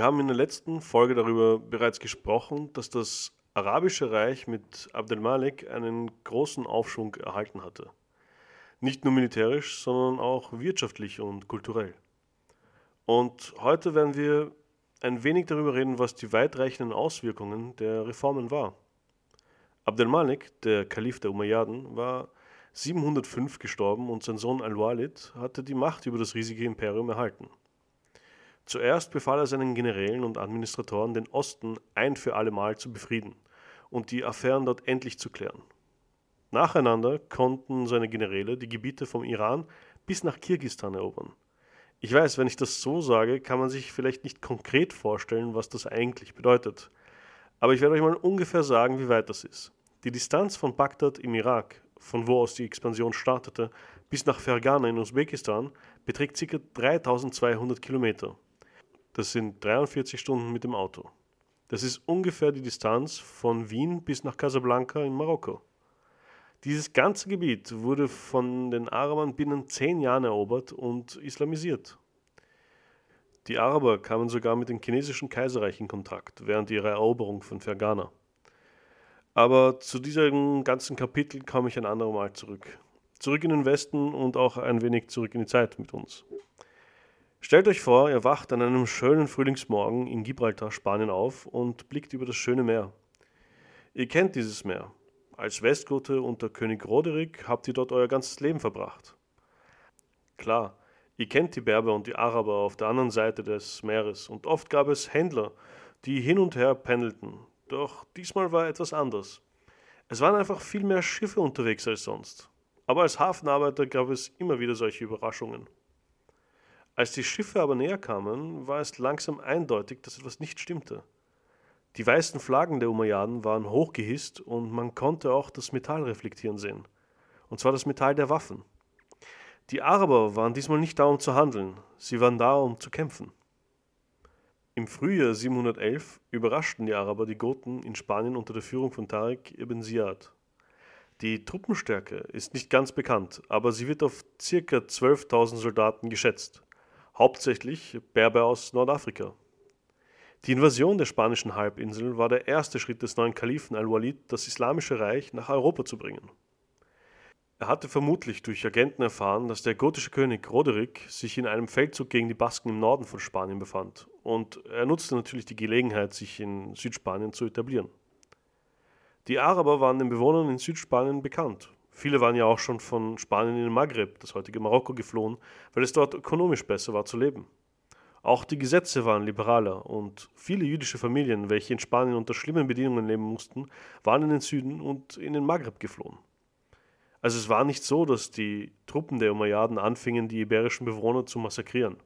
Wir haben in der letzten Folge darüber bereits gesprochen, dass das Arabische Reich mit Abdelmalik einen großen Aufschwung erhalten hatte. Nicht nur militärisch, sondern auch wirtschaftlich und kulturell. Und heute werden wir ein wenig darüber reden, was die weitreichenden Auswirkungen der Reformen war. Abdelmalik, der Kalif der Umayyaden, war 705 gestorben und sein Sohn Al-Walid hatte die Macht über das riesige Imperium erhalten. Zuerst befahl er seinen Generälen und Administratoren, den Osten ein für allemal zu befrieden und die Affären dort endlich zu klären. Nacheinander konnten seine Generäle die Gebiete vom Iran bis nach Kirgistan erobern. Ich weiß, wenn ich das so sage, kann man sich vielleicht nicht konkret vorstellen, was das eigentlich bedeutet. Aber ich werde euch mal ungefähr sagen, wie weit das ist. Die Distanz von Bagdad im Irak, von wo aus die Expansion startete, bis nach Fergana in Usbekistan beträgt ca. 3200 Kilometer. Das sind 43 Stunden mit dem Auto. Das ist ungefähr die Distanz von Wien bis nach Casablanca in Marokko. Dieses ganze Gebiet wurde von den Arabern binnen zehn Jahren erobert und islamisiert. Die Araber kamen sogar mit dem chinesischen Kaiserreich in Kontakt während ihrer Eroberung von Fergana. Aber zu diesem ganzen Kapitel komme ich ein andermal zurück. Zurück in den Westen und auch ein wenig zurück in die Zeit mit uns. Stellt euch vor, ihr wacht an einem schönen Frühlingsmorgen in Gibraltar, Spanien auf und blickt über das schöne Meer. Ihr kennt dieses Meer. Als Westgote unter König Roderick habt ihr dort euer ganzes Leben verbracht. Klar, ihr kennt die Berber und die Araber auf der anderen Seite des Meeres und oft gab es Händler, die hin und her pendelten. Doch diesmal war etwas anders. Es waren einfach viel mehr Schiffe unterwegs als sonst. Aber als Hafenarbeiter gab es immer wieder solche Überraschungen. Als die Schiffe aber näher kamen, war es langsam eindeutig, dass etwas nicht stimmte. Die weißen Flaggen der Umayyaden waren hochgehisst und man konnte auch das Metall reflektieren sehen. Und zwar das Metall der Waffen. Die Araber waren diesmal nicht da, um zu handeln, sie waren da, um zu kämpfen. Im Frühjahr 711 überraschten die Araber die Goten in Spanien unter der Führung von Tariq ibn Ziyad. Die Truppenstärke ist nicht ganz bekannt, aber sie wird auf ca. 12.000 Soldaten geschätzt hauptsächlich Berber aus Nordafrika. Die Invasion der spanischen Halbinsel war der erste Schritt des neuen Kalifen al-Walid, das Islamische Reich nach Europa zu bringen. Er hatte vermutlich durch Agenten erfahren, dass der gotische König Roderick sich in einem Feldzug gegen die Basken im Norden von Spanien befand, und er nutzte natürlich die Gelegenheit, sich in Südspanien zu etablieren. Die Araber waren den Bewohnern in Südspanien bekannt, Viele waren ja auch schon von Spanien in den Maghreb, das heutige Marokko, geflohen, weil es dort ökonomisch besser war zu leben. Auch die Gesetze waren liberaler und viele jüdische Familien, welche in Spanien unter schlimmen Bedingungen leben mussten, waren in den Süden und in den Maghreb geflohen. Also es war nicht so, dass die Truppen der Umayyaden anfingen, die iberischen Bewohner zu massakrieren.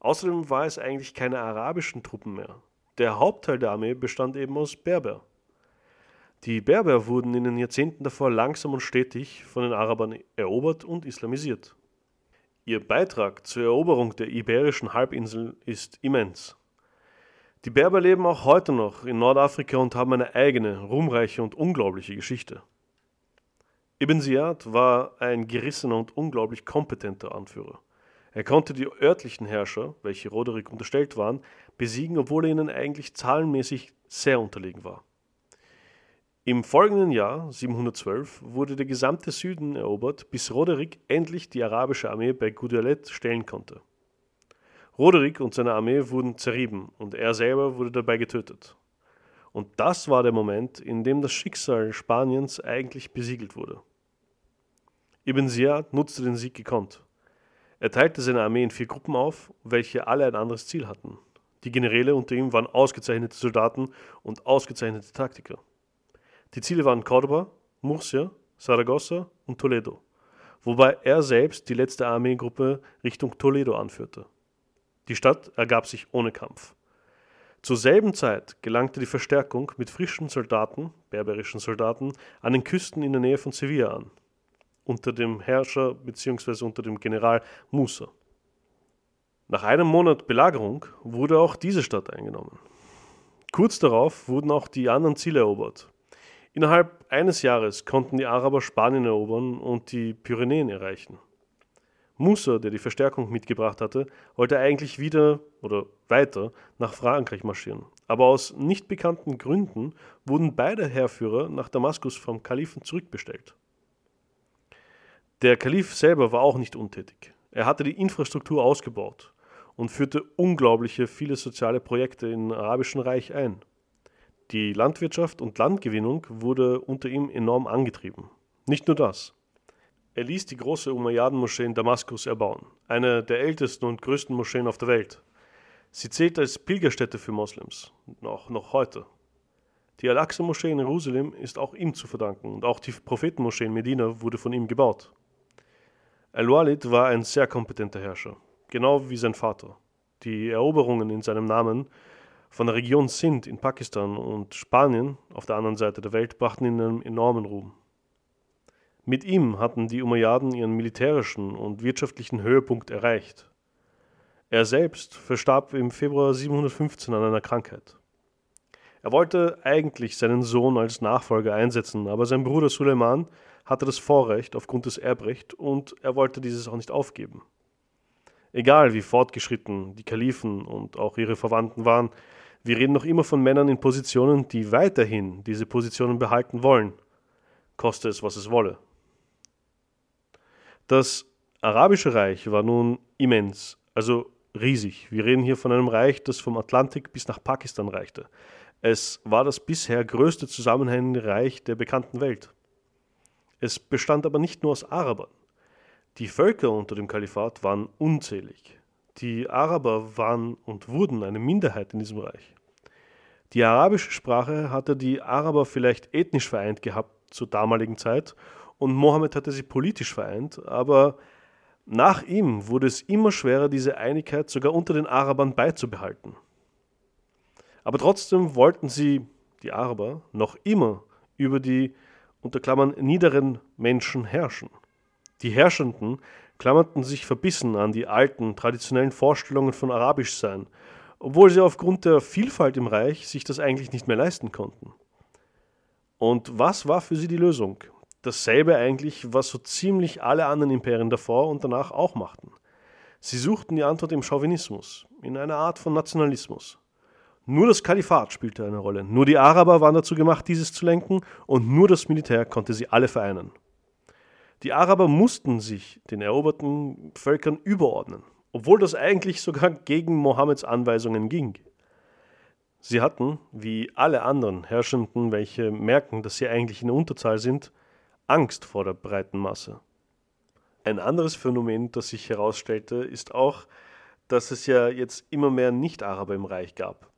Außerdem war es eigentlich keine arabischen Truppen mehr. Der Hauptteil der Armee bestand eben aus Berber. Die Berber wurden in den Jahrzehnten davor langsam und stetig von den Arabern erobert und islamisiert. Ihr Beitrag zur Eroberung der iberischen Halbinsel ist immens. Die Berber leben auch heute noch in Nordafrika und haben eine eigene, ruhmreiche und unglaubliche Geschichte. Ibn Ziyad war ein gerissener und unglaublich kompetenter Anführer. Er konnte die örtlichen Herrscher, welche Roderick unterstellt waren, besiegen, obwohl er ihnen eigentlich zahlenmäßig sehr unterlegen war. Im folgenden Jahr, 712, wurde der gesamte Süden erobert, bis Roderick endlich die arabische Armee bei Gudalet stellen konnte. Roderick und seine Armee wurden zerrieben und er selber wurde dabei getötet. Und das war der Moment, in dem das Schicksal Spaniens eigentlich besiegelt wurde. Ibn Ziyad nutzte den Sieg gekonnt. Er teilte seine Armee in vier Gruppen auf, welche alle ein anderes Ziel hatten. Die Generäle unter ihm waren ausgezeichnete Soldaten und ausgezeichnete Taktiker. Die Ziele waren Cordoba, Murcia, Saragossa und Toledo, wobei er selbst die letzte Armeegruppe Richtung Toledo anführte. Die Stadt ergab sich ohne Kampf. Zur selben Zeit gelangte die Verstärkung mit frischen Soldaten, berberischen Soldaten, an den Küsten in der Nähe von Sevilla an, unter dem Herrscher bzw. unter dem General Musa. Nach einem Monat Belagerung wurde auch diese Stadt eingenommen. Kurz darauf wurden auch die anderen Ziele erobert, Innerhalb eines Jahres konnten die Araber Spanien erobern und die Pyrenäen erreichen. Musa, der die Verstärkung mitgebracht hatte, wollte eigentlich wieder oder weiter nach Frankreich marschieren. Aber aus nicht bekannten Gründen wurden beide Heerführer nach Damaskus vom Kalifen zurückbestellt. Der Kalif selber war auch nicht untätig. Er hatte die Infrastruktur ausgebaut und führte unglaubliche viele soziale Projekte im Arabischen Reich ein. Die Landwirtschaft und Landgewinnung wurde unter ihm enorm angetrieben. Nicht nur das. Er ließ die große Umayyaden-Moschee in Damaskus erbauen, eine der ältesten und größten Moscheen auf der Welt. Sie zählt als Pilgerstätte für Moslems, noch, noch heute. Die Al-Aqsa-Moschee in Jerusalem ist auch ihm zu verdanken und auch die Prophetenmoschee in Medina wurde von ihm gebaut. Al-Walid war ein sehr kompetenter Herrscher, genau wie sein Vater. Die Eroberungen in seinem Namen von der Region Sindh in Pakistan und Spanien auf der anderen Seite der Welt brachten ihn einen enormen Ruhm. Mit ihm hatten die Umayyaden ihren militärischen und wirtschaftlichen Höhepunkt erreicht. Er selbst verstarb im Februar 715 an einer Krankheit. Er wollte eigentlich seinen Sohn als Nachfolger einsetzen, aber sein Bruder Suleiman hatte das Vorrecht aufgrund des Erbrecht und er wollte dieses auch nicht aufgeben. Egal wie fortgeschritten die Kalifen und auch ihre Verwandten waren, wir reden noch immer von Männern in Positionen, die weiterhin diese Positionen behalten wollen, koste es, was es wolle. Das Arabische Reich war nun immens, also riesig. Wir reden hier von einem Reich, das vom Atlantik bis nach Pakistan reichte. Es war das bisher größte zusammenhängende Reich der bekannten Welt. Es bestand aber nicht nur aus Arabern. Die Völker unter dem Kalifat waren unzählig. Die Araber waren und wurden eine Minderheit in diesem Reich. Die arabische Sprache hatte die Araber vielleicht ethnisch vereint gehabt zur damaligen Zeit und Mohammed hatte sie politisch vereint, aber nach ihm wurde es immer schwerer, diese Einigkeit sogar unter den Arabern beizubehalten. Aber trotzdem wollten sie, die Araber, noch immer über die unter Klammern niederen Menschen herrschen. Die Herrschenden klammerten sich verbissen an die alten, traditionellen Vorstellungen von Arabischsein obwohl sie aufgrund der Vielfalt im Reich sich das eigentlich nicht mehr leisten konnten. Und was war für sie die Lösung? Dasselbe eigentlich, was so ziemlich alle anderen Imperien davor und danach auch machten. Sie suchten die Antwort im Chauvinismus, in einer Art von Nationalismus. Nur das Kalifat spielte eine Rolle, nur die Araber waren dazu gemacht, dieses zu lenken, und nur das Militär konnte sie alle vereinen. Die Araber mussten sich den eroberten Völkern überordnen obwohl das eigentlich sogar gegen Mohammeds Anweisungen ging. Sie hatten, wie alle anderen Herrschenden, welche merken, dass sie eigentlich in der Unterzahl sind, Angst vor der breiten Masse. Ein anderes Phänomen, das sich herausstellte, ist auch, dass es ja jetzt immer mehr Nicht-Araber im Reich gab.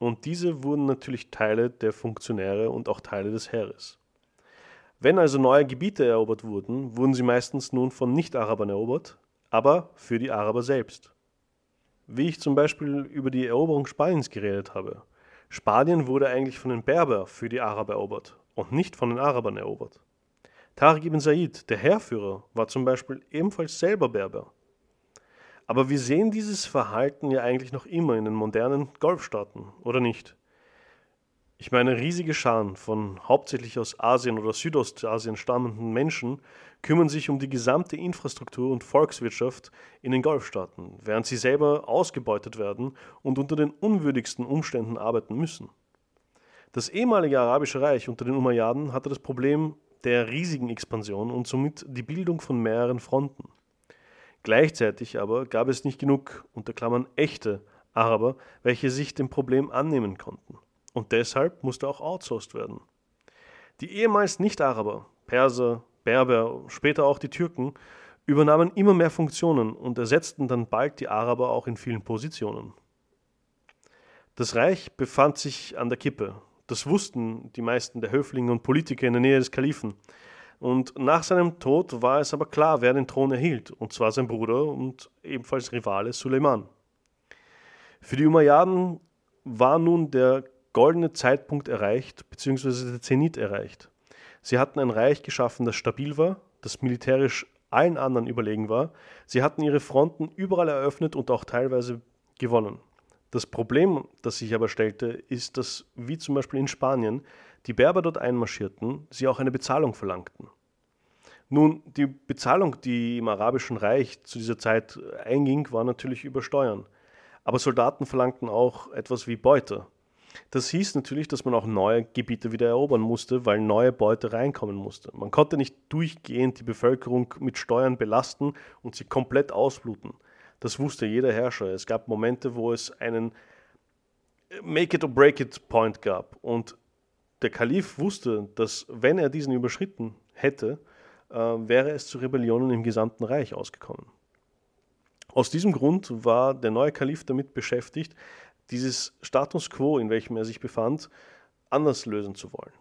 Und diese wurden natürlich Teile der Funktionäre und auch Teile des Heeres. Wenn also neue Gebiete erobert wurden, wurden sie meistens nun von Nicht-Arabern erobert, aber für die Araber selbst. Wie ich zum Beispiel über die Eroberung Spaniens geredet habe. Spanien wurde eigentlich von den Berber für die Araber erobert und nicht von den Arabern erobert. Tariq ibn Said, der Heerführer, war zum Beispiel ebenfalls selber Berber. Aber wir sehen dieses Verhalten ja eigentlich noch immer in den modernen Golfstaaten, oder nicht? Ich meine, riesige Scharen von hauptsächlich aus Asien oder Südostasien stammenden Menschen kümmern sich um die gesamte Infrastruktur und Volkswirtschaft in den Golfstaaten, während sie selber ausgebeutet werden und unter den unwürdigsten Umständen arbeiten müssen. Das ehemalige Arabische Reich unter den Umayyaden hatte das Problem der riesigen Expansion und somit die Bildung von mehreren Fronten. Gleichzeitig aber gab es nicht genug, unter Klammern echte Araber, welche sich dem Problem annehmen konnten. Und deshalb musste auch outsourced werden. Die ehemals Nicht-Araber, Perser, Berber, später auch die Türken, übernahmen immer mehr Funktionen und ersetzten dann bald die Araber auch in vielen Positionen. Das Reich befand sich an der Kippe. Das wussten die meisten der Höflinge und Politiker in der Nähe des Kalifen. Und nach seinem Tod war es aber klar, wer den Thron erhielt, und zwar sein Bruder und ebenfalls Rivale Suleiman. Für die Umayyaden war nun der goldene Zeitpunkt erreicht, beziehungsweise der Zenit erreicht. Sie hatten ein Reich geschaffen, das stabil war, das militärisch allen anderen überlegen war. Sie hatten ihre Fronten überall eröffnet und auch teilweise gewonnen. Das Problem, das sich aber stellte, ist, dass, wie zum Beispiel in Spanien, die Berber dort einmarschierten, sie auch eine Bezahlung verlangten. Nun, die Bezahlung, die im Arabischen Reich zu dieser Zeit einging, war natürlich über Steuern. Aber Soldaten verlangten auch etwas wie Beute. Das hieß natürlich, dass man auch neue Gebiete wieder erobern musste, weil neue Beute reinkommen musste. Man konnte nicht durchgehend die Bevölkerung mit Steuern belasten und sie komplett ausbluten. Das wusste jeder Herrscher. Es gab Momente, wo es einen Make it or break it Point gab. Und der Kalif wusste, dass wenn er diesen überschritten hätte, äh, wäre es zu Rebellionen im gesamten Reich ausgekommen. Aus diesem Grund war der neue Kalif damit beschäftigt, dieses Status quo, in welchem er sich befand, anders lösen zu wollen.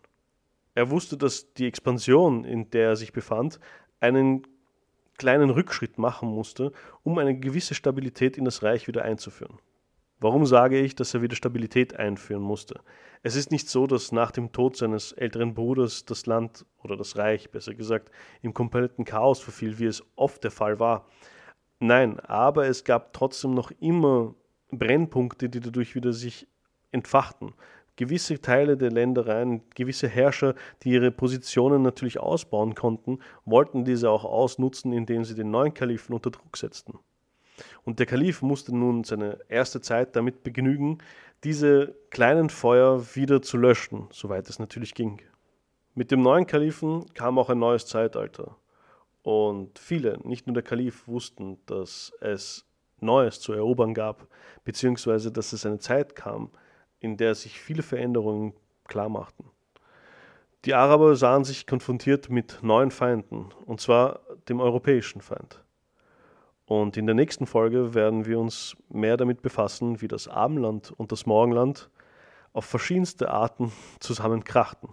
Er wusste, dass die Expansion, in der er sich befand, einen kleinen Rückschritt machen musste, um eine gewisse Stabilität in das Reich wieder einzuführen. Warum sage ich, dass er wieder Stabilität einführen musste? Es ist nicht so, dass nach dem Tod seines älteren Bruders das Land oder das Reich, besser gesagt, im kompletten Chaos verfiel, wie es oft der Fall war. Nein, aber es gab trotzdem noch immer Brennpunkte, die dadurch wieder sich entfachten. Gewisse Teile der Ländereien, gewisse Herrscher, die ihre Positionen natürlich ausbauen konnten, wollten diese auch ausnutzen, indem sie den neuen Kalifen unter Druck setzten. Und der Kalif musste nun seine erste Zeit damit begnügen, diese kleinen Feuer wieder zu löschen, soweit es natürlich ging. Mit dem neuen Kalifen kam auch ein neues Zeitalter. Und viele, nicht nur der Kalif, wussten, dass es Neues zu erobern gab, beziehungsweise dass es eine Zeit kam, in der sich viele Veränderungen klar machten. Die Araber sahen sich konfrontiert mit neuen Feinden, und zwar dem europäischen Feind. Und in der nächsten Folge werden wir uns mehr damit befassen, wie das Abendland und das Morgenland auf verschiedenste Arten zusammenkrachten.